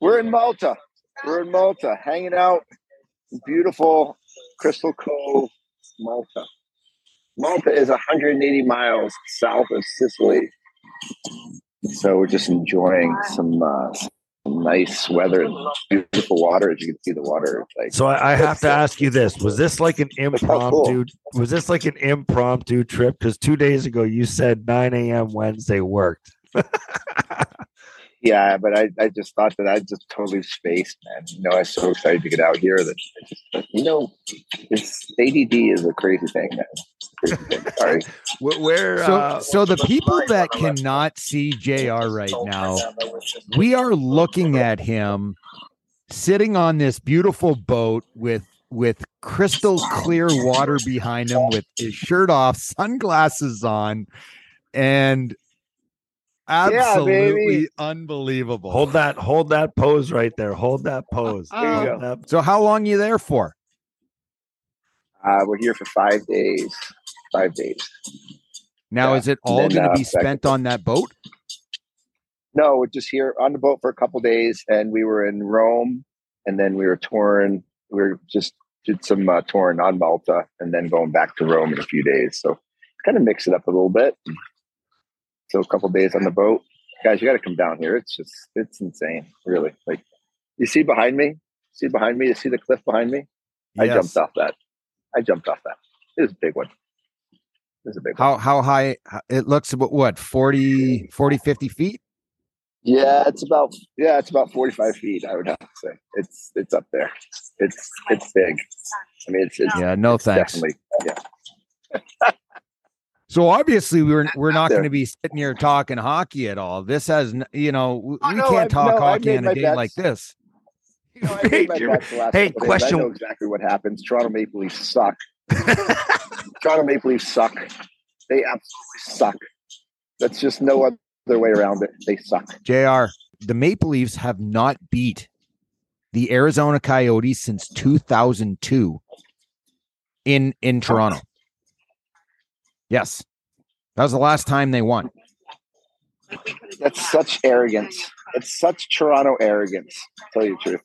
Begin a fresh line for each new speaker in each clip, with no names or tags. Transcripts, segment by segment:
We're in Malta. We're in Malta, hanging out beautiful Crystal Cove, Malta. Malta is 180 miles south of Sicily. So we're just enjoying some, uh, some nice weather and beautiful water. As you can see, the water. Like,
So I, I have to ask you this: Was this like an
cool.
impromptu? Was this like an impromptu trip? Because two days ago you said 9 a.m. Wednesday worked.
yeah, but I, I just thought that I just totally spaced, man. You know, I was so excited to get out here that just, you know, it's ADD is a crazy thing, man. Crazy thing. Sorry.
Where, where
So,
uh,
so the people that cannot see JR right now, we are looking at him sitting on this beautiful boat with with crystal clear water behind him, with his shirt off, sunglasses on, and absolutely
baby.
unbelievable.
hold that, hold that pose right there. Hold that pose.
There you
go.
So how long you there for?
Uh, we're here for five days. Five days.
Now
Yeah.
is it all going to
uh,
be spent on that boat?
No, we're just here on the boat for a couple days, and we were in Rome, and then we were touring. We were just did some uh, touring on Malta, and then going back to Rome in a few days. So kind of mix it up a little bit. So a couple days on the boat, guys. You got to come down here. It's just it's insane, really. Like you see behind me, see behind me, you see the cliff behind me. I jumped off that. I jumped off that. It was a big one. It was a big one.
How how high? It looks about what 40, 40 50 feet.
Yeah, it's about yeah, it's about forty five feet. I would have to say it's it's up there. It's it's big. I mean, it's, it's
Yeah, no
it's
thanks.
Definitely, yeah.
So obviously we're we're not going to be sitting here talking hockey at all. This has you know
Oh,
we
no,
can't talk
no,
hockey on a day
bets.
like this.
You know, I made my
Hey,
bets the last
hey,
couple days.
question-
I know exactly what happens. Toronto Maple Leafs suck. Toronto Maple Leafs suck. They absolutely suck. That's just no other way around it. They suck.
Jr. The Maple Leafs have not beat the Arizona Coyotes since 2002 in in Toronto. Yes, that was the last time they won.
That's such arrogance. It's such Toronto arrogance, to tell you the truth.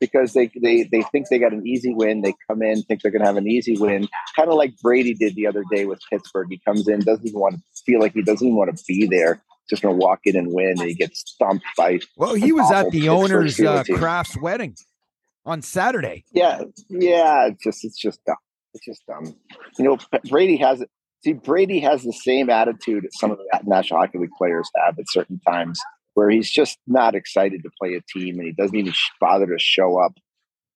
Because they, they they think they got an easy win. They come in, think they're gonna have an easy win. Kind of like Brady did the other day with Pittsburgh. He comes in, doesn't even want to feel like he doesn't even want to be there. Just gonna walk in and win, and he gets stomped by
Well, he was at the owner's uh. Kraft's wedding on Saturday.
Yeah, yeah. It's just it's just dumb. It's just dumb. You know, Brady has see Brady has the same attitude that some of the National Hockey League players have at certain times, where he's just not excited to play a team and he doesn't even bother to show up.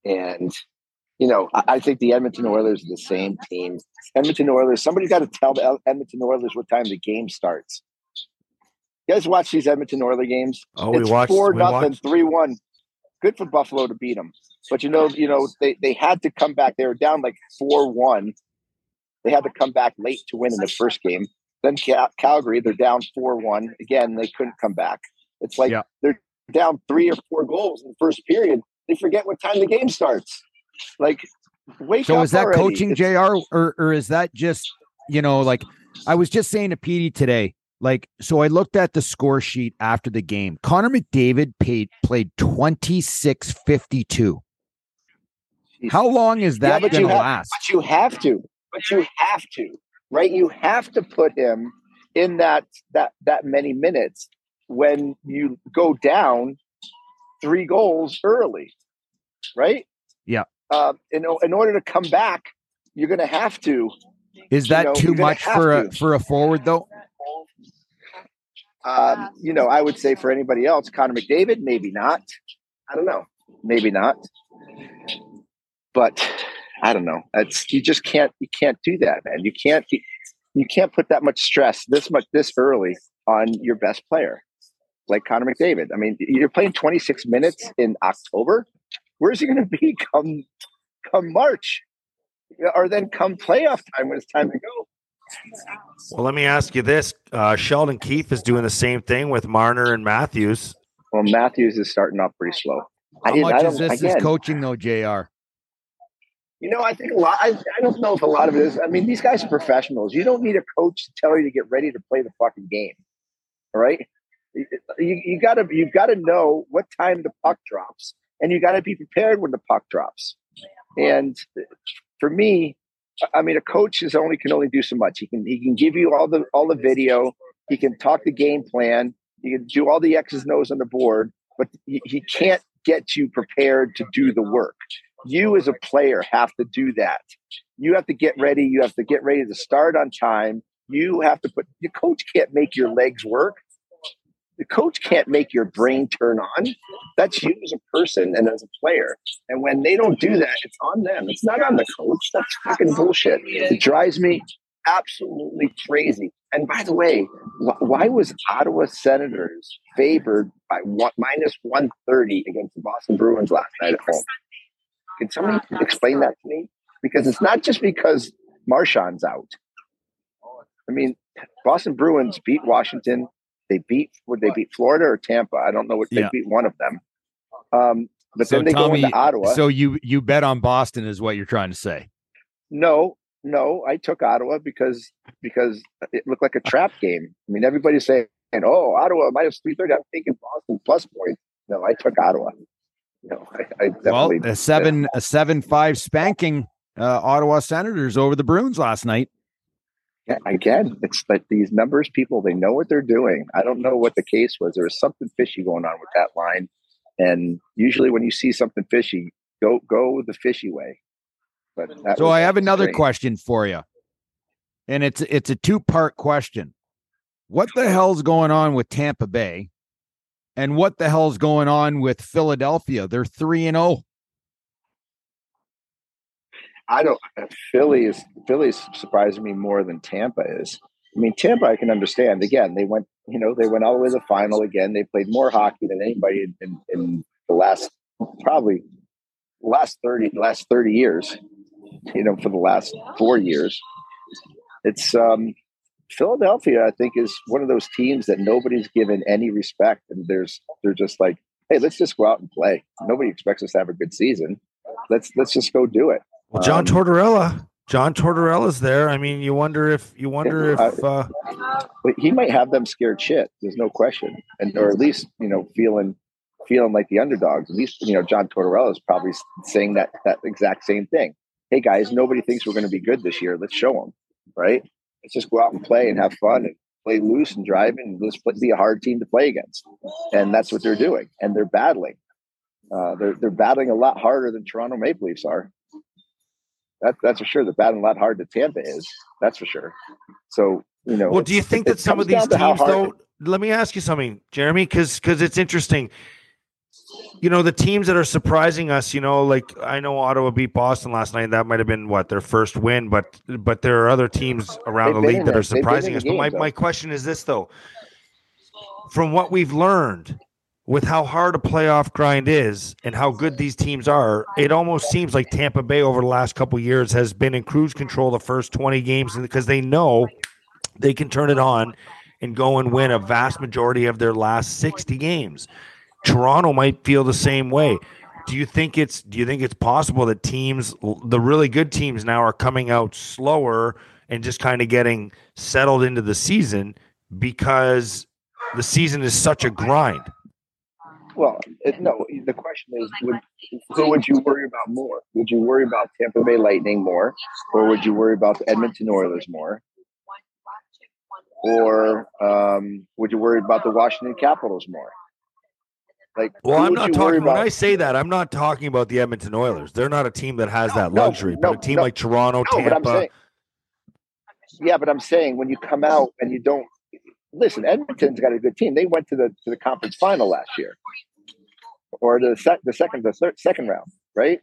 And you know, I, I think the Edmonton Oilers are the same team. Edmonton Oilers. Somebody's got to tell the Edmonton Oilers what time the game starts. You guys watch these Edmonton Oilers games?
Oh, we
it's
watched-
four
we
nothing,
watched.
three one. Good for Buffalo to beat them, but you know, you know, they they had to come back. They were down like four one. They had to come back late to win in the first game. Then Cal- Calgary, they're down four one again. They couldn't come back. It's like
Yeah.
they're down three or four goals in the first period. They forget what time the game starts. Like, wake
So
up!
is that
already.
coaching,
It's-
Jr. Or or is that just you know like I was just saying to Petey today. Like so, I looked at the score sheet after the game. Connor McDavid paid, played twenty six fifty two. How long is that
but
going to last?
But you have to. But you have to, right? You have to put him in that that that many minutes when you go down three goals early, right?
Yeah.
Um, in in order to come back, you're going to have to.
Is
You
that
know,
too much for a
to.
for a forward though?
Um, you know, I would say for anybody else, Connor McDavid, maybe not. I don't know, maybe not. But I don't know. It's you just can't you can't do that, man. You can't you can't put that much stress this much this early on your best player, like Connor McDavid. I mean, you're playing 26 minutes in October. Where's he going to be come come March, or then come playoff time when it's time to go?
Well, let me ask you this: uh, Sheldon Keefe is doing the same thing with Marner and Matthews.
Well, Matthews is starting off pretty slow.
How
I
much
don't-
is this
again,
is coaching though, Jr.
You know, I think a lot. I, I don't know if a lot of it is. I mean, these guys are professionals. You don't need a coach to tell you to get ready to play the fucking game. All right, you, you gotta you've got to know what time the puck drops, and you got to be prepared when the puck drops. And for me, I mean, a coach is only can only do so much. He can he can give you all the all the video. He can talk the game plan. He can do all the X's and O's on the board, but he, he can't get you prepared to do the work you as a player have to do that. You have to get ready. You have to get ready to start on time. You have to put your coach can't make your legs work. The coach can't make your brain turn on. That's you as a person and as a player. And when they don't do that, it's on them. It's not on the coach. That's fucking bullshit. It drives me absolutely crazy. And by the way, why was Ottawa Senators favored by one, minus 130 against the Boston Bruins last night at home? Can somebody explain that to me? Because it's not just because Marchand's out. I mean, Boston Bruins beat Washington. They beat would they beat Florida or Tampa? I don't know what they
Yeah.
beat one of them. Um, but
So
then they
Tommy,
go into Ottawa.
so you you bet on Boston is what you're trying to say.
no, no, I took Ottawa because because it looked like a trap game. I mean, everybody's saying, "Oh, Ottawa minus three thirty. I'm taking Boston plus points." No, I took Ottawa. No, I, I
Well, a seven a seven five spanking uh, Ottawa Senators over the Bruins last night.
Yeah, again, it's like these numbers, people, they know what they're doing. I don't know what the case was. There was something fishy going on with that line. And usually when you see something fishy, go go the fishy way. But
So I have another question for you, and it's it's a two part question. What the hell's going on with Tampa Bay, and what the hell's going on with Philadelphia? They're three and oh. zero.
I don't Philly is Philly's surprising me more than Tampa is. I mean, Tampa I can understand. Again, they went, you know, they went all the way to the final again. They played more hockey than anybody in, in, the last probably last 30 last 30 years, you know, for the last four years. It's um Philadelphia, I think, is one of those teams that nobody's given any respect. And there's they're just like, hey, let's just go out and play. Nobody expects us to have a good season. Let's let's just go do it.
Well, John
Um,
Tortorella, John Tortorella's there. I mean, you wonder if you wonder if uh,
he might have them scared shit. There's no question, and or at least you know feeling feeling like the underdogs. At least you know John Tortorella is probably saying that that exact same thing. Hey guys, nobody thinks we're going to be good this year. Let's show them, right? Let's just go out and play and have fun and play loose and drive and let's play, be a hard team to play against. And that's what they're doing, and they're battling. Uh, they're they're battling a lot harder than Toronto Maple Leafs are. That, that's for sure. They're battling a lot harder than Tampa is. That's for sure. So you know.
well, do you think
it
that some of these
down to how
teams, though? Let me ask you something, Jeremy, because because it's interesting. You know, the teams that are surprising us. You know, like I know Ottawa beat Boston last night. That might have been what their first win, but but there are other teams around
They've
the league that are
They've been in
surprising us. But my my question is this though: from what we've learned with how hard a playoff grind is and how good these teams are, it almost seems like Tampa Bay over the last couple years has been in cruise control the first 20 games because they know they can turn it on and go and win a vast majority of their last 60 games. Toronto might feel the same way. Do you think it's do you think it's possible that teams the really good teams now are coming out slower and just kind of getting settled into the season because the season is such a grind?
Well, it, no. The question is, would, who would you worry about more? Would you worry about Tampa Bay Lightning more, or would you worry about the Edmonton Oilers more, or um, would you worry about the Washington Capitals more? Like,
Well, I'm not talking when? I say that, I'm not talking about the Edmonton Oilers. They're not a team that has that
no,
luxury, but
no,
a team
no.
like Toronto,
No, but
Tampa.
saying, yeah, but I'm saying when you come out and you don't listen, Edmonton's got a good team. They went to the to the conference final last year, or the sec, the second the third, second round, right?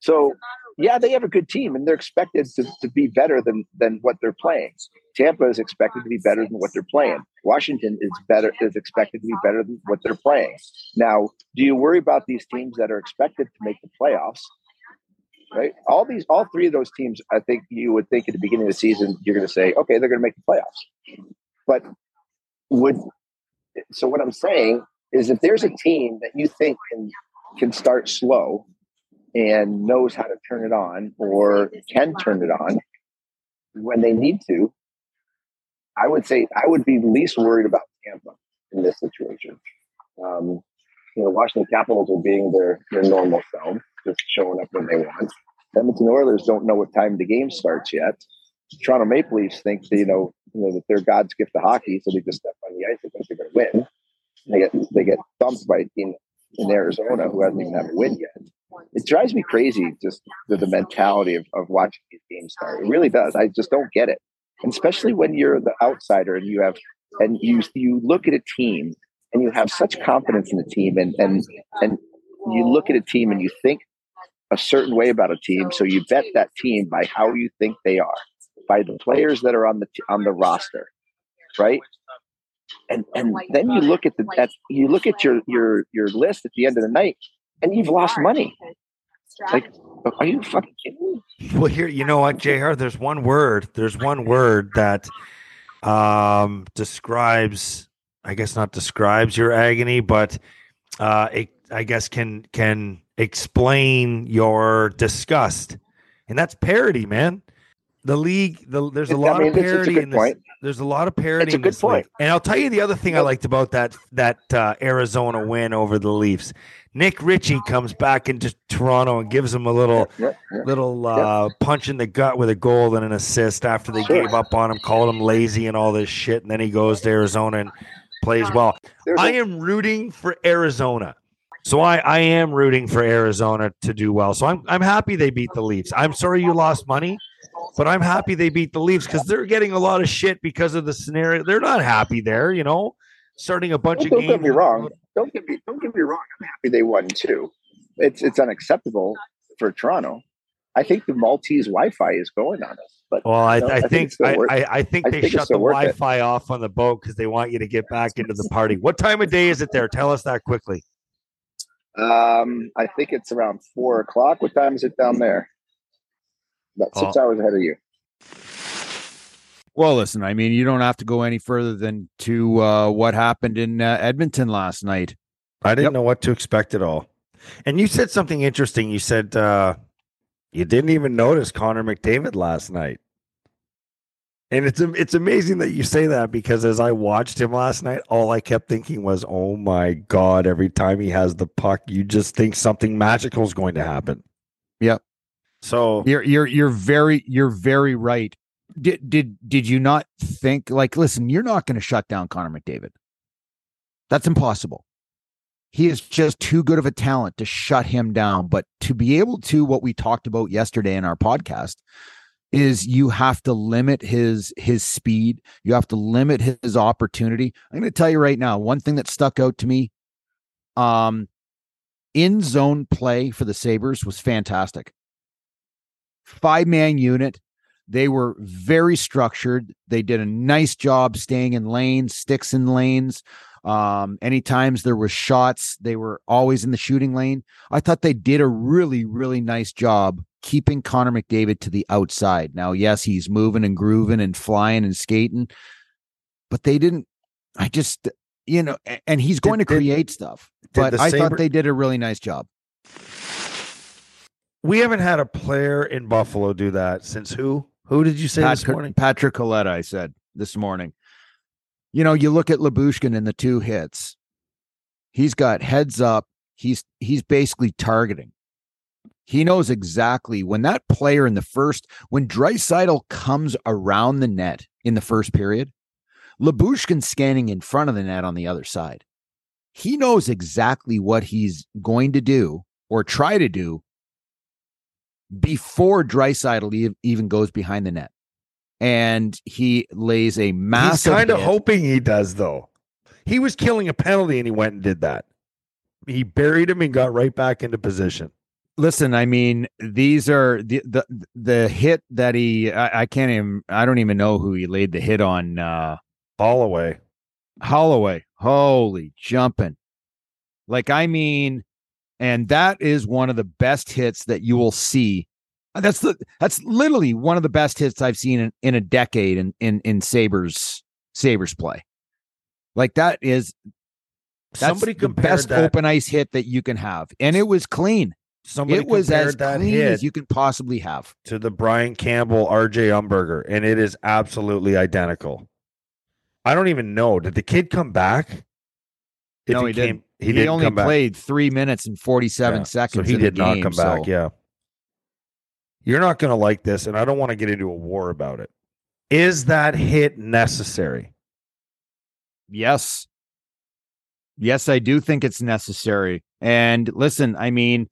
So yeah, they have a good team, and they're expected to, to be better than than what they're playing. Tampa is expected to be better than what they're playing. Washington is better is expected to be better than what they're playing. Now, do you worry about these teams that are expected to make the playoffs? Right, all these, all three of those teams, I think you would think at the beginning of the season, you're going to say, okay, they're going to make the playoffs. But would so what I'm saying is if there's a team that you think can can start slow and knows how to turn it on or can turn it on when they need to, I would say I would be least worried about Tampa in this situation. Um, you know, Washington Capitals are being their their normal self, just showing up when they want. Edmonton Oilers don't know what time the game starts yet. Toronto Maple Leafs think that, you know, you know that they're God's gift to hockey, so they just step on the ice and think they're going to win. They get they get thumped by a team in Arizona who hasn't even had a win yet. It drives me crazy just the, the mentality of, of watching these games start. It really does. I just don't get it, and especially when you're the outsider and you have and you you look at a team and you have such confidence in the team and and and you look at a team and you think a certain way about a team, so you bet that team by how you think they are, by the players that are on the on the roster, right? And and then you look at the at, you look at your your your list at the end of the night, and you've lost money. Like, are you fucking kidding me?
Well, here, you know what, Jr. There's one word. There's one word that um, describes. I guess not describes your agony, but uh, it, I guess can can explain your disgust, and that's parity, man. The league, the, there's a lot
mean,
of
it's- it's a parity
in this.
point.
There's a lot of parity.
It's a
in
good
this league.
point.
And I'll tell you the other thing I liked about that that uh, Arizona win over the Leafs. Nick Ritchie comes back into Toronto and gives him a little
Yeah, yeah.
little uh, punch in the gut with a goal and an assist after they
Sure.
gave up on him, called him lazy and all this shit, and then he goes to Arizona and plays well.
There's
I
a-
am rooting for Arizona. So I, I am rooting for Arizona to do well. So I'm I'm happy they beat the Leafs. I'm sorry you lost money, but I'm happy they beat the Leafs because they're getting a lot of shit because of the scenario. They're not happy there, you know, starting a bunch
Don't,
of
don't
games.
get me wrong. Don't get me don't get me wrong. I'm happy they won too. It's it's unacceptable for Toronto. I think the Maltese Wi-Fi is going on us. But
Well, I, I,
I think
think I, I, think they
think
shut the
worth it.
Wi-Fi off on the boat because they want you to get back into the party. What time of day is it there? Tell us that quickly.
um, I think it's around four o'clock. What time is it down there? About six
Oh.
hours ahead of you.
Well, listen, I mean, you don't have to go any further than to uh, what happened in uh, Edmonton last night.
I didn't
Yep.
know what to expect at all. And you said something interesting. You said uh, you didn't even notice Connor McDavid last night. And it's it's amazing that you say that because as I watched him last night, all I kept thinking was, "Oh my god!" Every time he has the puck, you just think something magical is going to happen.
Yep.
So
You're you're you're very you're very right. Did did did you not think like listen, you're not going to shut down Connor McDavid. That's impossible. He is just too good of a talent to shut him down, but to be able to what we talked about yesterday in our podcast is you have to limit his his speed, you have to limit his opportunity. I'm going to tell you right now, one thing that stuck out to me um in zone play for the Sabres was fantastic five man unit. They were very structured. They did a nice job staying in lanes, sticks in lanes. Um, anytimes there was shots, they were always in the shooting lane. I thought they did a really, really nice job keeping Connor McDavid to the outside. Now, yes, he's moving and grooving and flying and skating, but they didn't. I just, you know, and he's going
Did-
to
did-
create stuff.
did
But I
Sabre-
thought they did a really nice job.
we haven't had a player in Buffalo do that since who? Who did you say this morning?
Patrick, Kaleta, I said this morning. You know, you look at Lyubushkin in the two hits. He's got heads up. He's he's basically targeting. He knows exactly when that player in the first when Draisaitl comes around the net in the first period, Lyubushkin's standing in front of the net on the other side. He knows exactly what he's going to do or try to do before Draisaitl even goes behind the net. And he lays a
He's
massive
kind of hoping he does, though. He was killing a penalty and he went and did that. He buried him and got right back into position.
listen i mean these are the the the hit that he I, I can't even i don't even know who he laid the hit on uh
Holloway.
holloway holy jumping like i mean and that is one of the best hits that you will see that's the that's literally one of the best hits i've seen in, in a decade in in in sabres sabres play like that is
Somebody
the best
that.
open ice hit that you can have and it was clean
Somebody
it was as
that
clean as you can possibly have.
to the Brian Campbell RJ Umberger, and it is absolutely identical. I don't even know. Did the kid come back? If
no, he,
came-
didn't.
He,
He, only
back.
played three minutes and forty-seven
Yeah,
seconds.
So he
in the
did not come back.
so-
Yeah. You're not going to like this, and I don't want to get into a war about it. Is that hit necessary?
Yes. Yes, I do think it's necessary. And listen, I mean,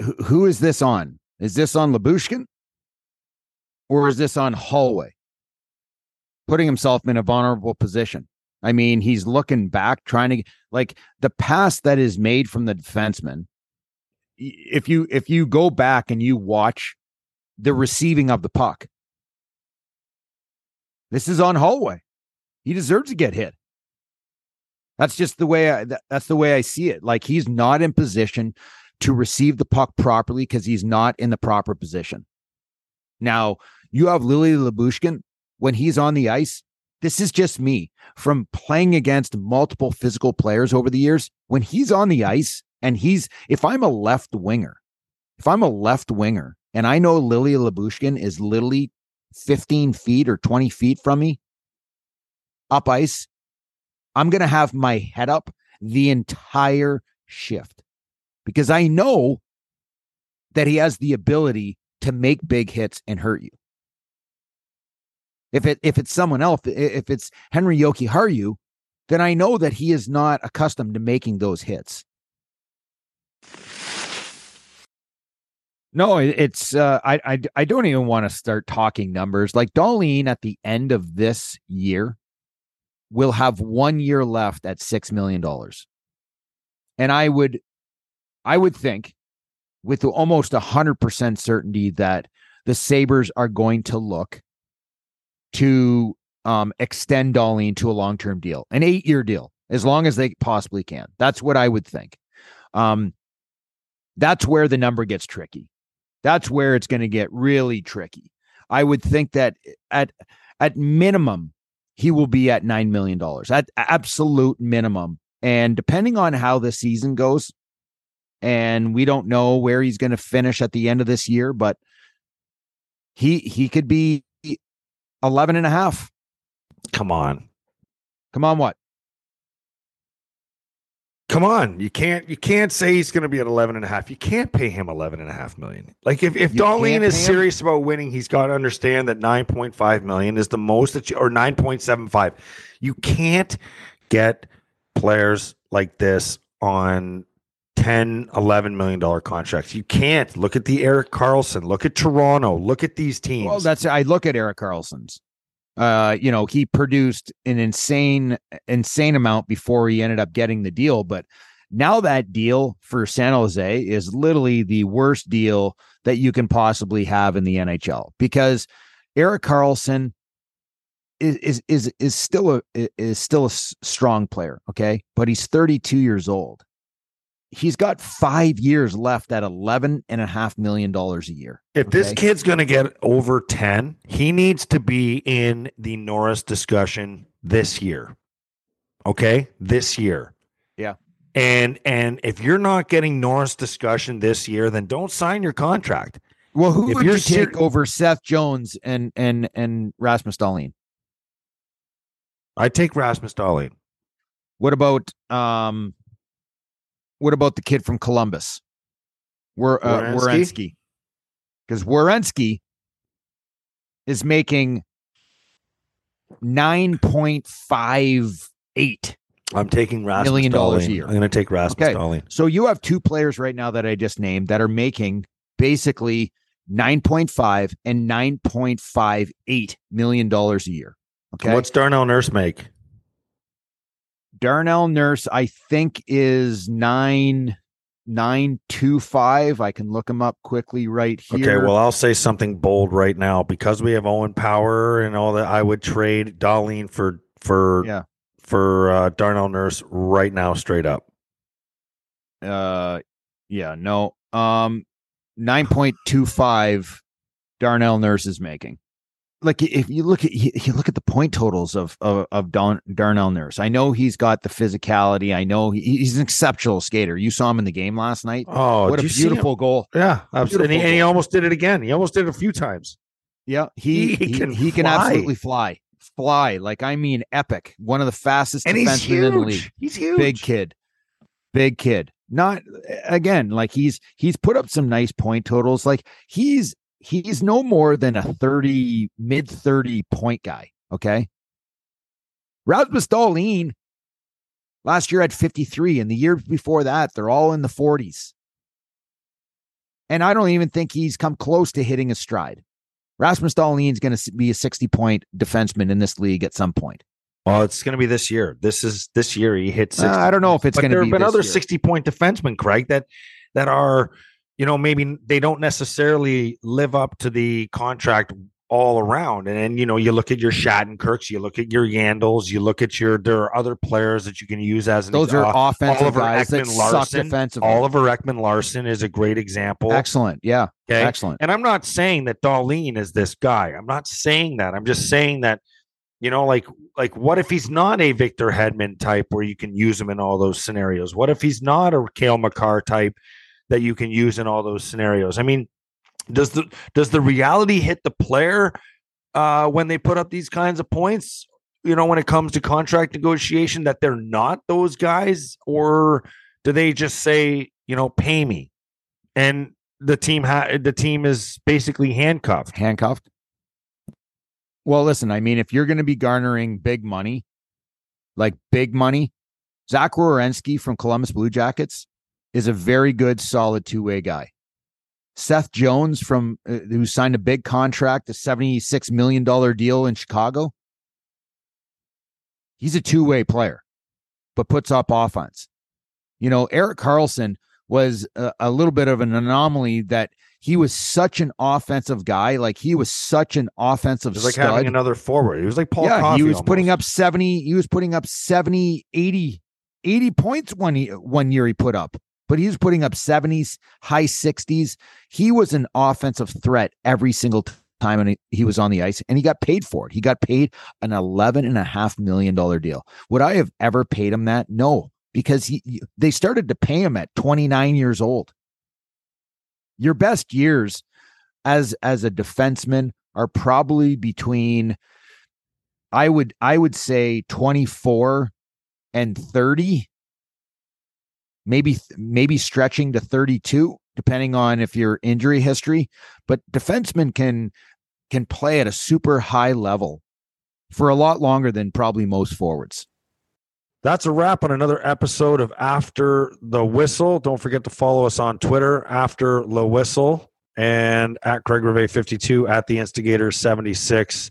who- who is this on? Is this on Lyubushkin? Or is this on Holloway? Putting himself in a vulnerable position. I mean, he's looking back, trying to like the pass that is made from the defenseman. If you if you go back and you watch the receiving of the puck, this is on Holloway. He deserves to get hit. That's just the way I that's the way I see it. Like he's not in position to receive the puck properly because he's not in the proper position. Now, you have Ilya Lyubushkin when he's on the ice. This is just me from playing against multiple physical players over the years. When he's on the ice and he's if I'm a left winger, if I'm a left winger and I know Ilya Lyubushkin is literally 15 feet or 20 feet from me up ice, I'm going to have my head up the entire shift because I know that he has the ability to make big hits and hurt you. If it if it's someone else, if it's Henri Jokiharju, then I know that he is not accustomed to making those hits. No, it's uh, I, I I don't even want to start talking numbers. Like Dahlin at the end of this year will have one year left at six million dollars, and I would I would think with almost hundred percent certainty that the Sabres are going to look to um, extend Dahlin to a long term deal, an eight year deal, as long as they possibly can. That's what I would think. Um, that's where the number gets tricky. That's where it's going to get really tricky. I would think that at at minimum he will be at nine million dollars at absolute minimum. And depending on how the season goes, and we don't know where he's going to finish at the end of this year, but he he could be 11 and a half.
Come on.
Come on, what?
Come on. You can't you can't say he's going to be at 11 and a half. You can't pay him 11 and a half million. Like if if
Dahlin
is
pay him?
serious about winning, he's got to understand that 9.5 million is the most that you, or 9.75. You can't get players like this on 10 11 million dollar contracts. You can't. Look at the Erik Karlsson, look at Toronto, look at these teams.
Well, that's I look at Erik Karlsson's. Uh, you know, he produced an insane, insane amount before he ended up getting the deal. But now that deal for San Jose is literally the worst deal that you can possibly have in the NHL because Erik Karlsson is is is, is still a is still a strong player, okay? But he's 32 years old. He's got five years left at 11 and a half million dollars a year.
If this kid's going to get over 10, he needs to be in the Norris discussion this year. Okay? This year.
Yeah.
And and if you're not getting Norris discussion this year, then don't sign your contract.
Well, who
If
would you take over Seth Jones and and and Rasmus Dahlin?
I take Rasmus Dahlin.
What about um what about the kid from Columbus? We're uh?
Werenski.
Because Werenski is making nine point five eight.
I'm taking Rasmus
Million dollars a year.
I'm going to take Rasmus
Okay.
Dahlin.
So you have two players right now that I just named that are making basically 9.5 and 9.58 million dollars a year. Okay.
What's Darnell Nurse make?
Darnell Nurse, I think, is nine nine two five. I can look him up quickly right here.
Okay, well, I'll say something bold right now because we have Owen Power and all that. I would trade Dahlin for for
yeah.
for uh, Darnell Nurse right now, straight up.
Uh yeah, no. Um 9.25 Darnell Nurse is making. Like if you look at you look at the point totals of of, of Don, Darnell Nurse. I know he's got the physicality. I know he, he's an exceptional skater. You saw him in the game last night.
Oh,
what a
did you see him?
beautiful goal.
Yeah, absolutely. And he, and he almost did it again. He almost did it a few times.
Yeah, he
He
he,
can
he can absolutely fly. Fly. Like I mean epic. One of the fastest
And he's
defensemen in the league.
He's huge.
big kid big kid not again like he's he's put up some nice point totals like he's he's no more than a 30 mid 30 point guy okay Rasmus Dahlin last year had 53 and the year before that they're all in the 40s and I don't even think he's come close to hitting a stride Rasmus Dahlin is going to be a 60 point defenseman in this league at some point
Oh, it's going to be this year. This is this year. He hits. 60.
Uh, I don't know if it's going to
there
be
have been other
year.
60 point defensemen, Craig, that that are, you know, maybe they don't necessarily live up to the contract all around. And then, you know, you look at your Shattenkirks, you look at your Yandles, you look at your there are other players that you can use as an
those are
uh,
offensive
Oliver
guys that
Ekman
suck
Larson.
defensively
Oliver Ekman-Larsson is a great example.
Excellent. Yeah.
Okay.
Excellent.
And I'm not saying that Dahlin is this guy. I'm not saying that. I'm just saying that, you know, like like what if he's not a Victor Hedman type where you can use him in all those scenarios? What if he's not a Cale Makar type that you can use in all those scenarios? I mean, does the does the reality hit the player uh, when they put up these kinds of points? You know, when it comes to contract negotiation, that they're not those guys, or do they just say, you know, pay me, and the team ha- the team is basically handcuffed?
Handcuffed. Well, listen, I mean, if you're going to be garnering big money, like big money, Zach Werenski from Columbus Blue Jackets is a very good, solid two way guy. Seth Jones from uh, who signed a big contract, a seventy-six million dollar deal in Chicago. He's a two way player, but puts up offense. You know, Erik Karlsson was a, a little bit of an anomaly that he was such an offensive guy. Like he was such an offensive
It was like
stud.
having another forward. He was like Paul.
yeah,
Coffey
he was
almost.
putting up 70, he was putting up 70, 80, 80 points one, one year he put up, but he was putting up 70s, high 60s. He was an offensive threat every single time and he, he was on the ice and he got paid for it. He got paid an eleven and a half million dollar deal. Would I have ever paid him that? No, because he they started to pay him at 29 years old. Your best years as as a defenseman are probably between I would I would say 24 and 30 maybe maybe stretching to 32 depending on if your injury history but defensemen can can play at a super high level for a lot longer than probably most forwards
That's a wrap on another episode of After the Whistle. Don't forget to follow us on Twitter, After the Whistle, and at Craig Rivet 52 at the Instigator 76.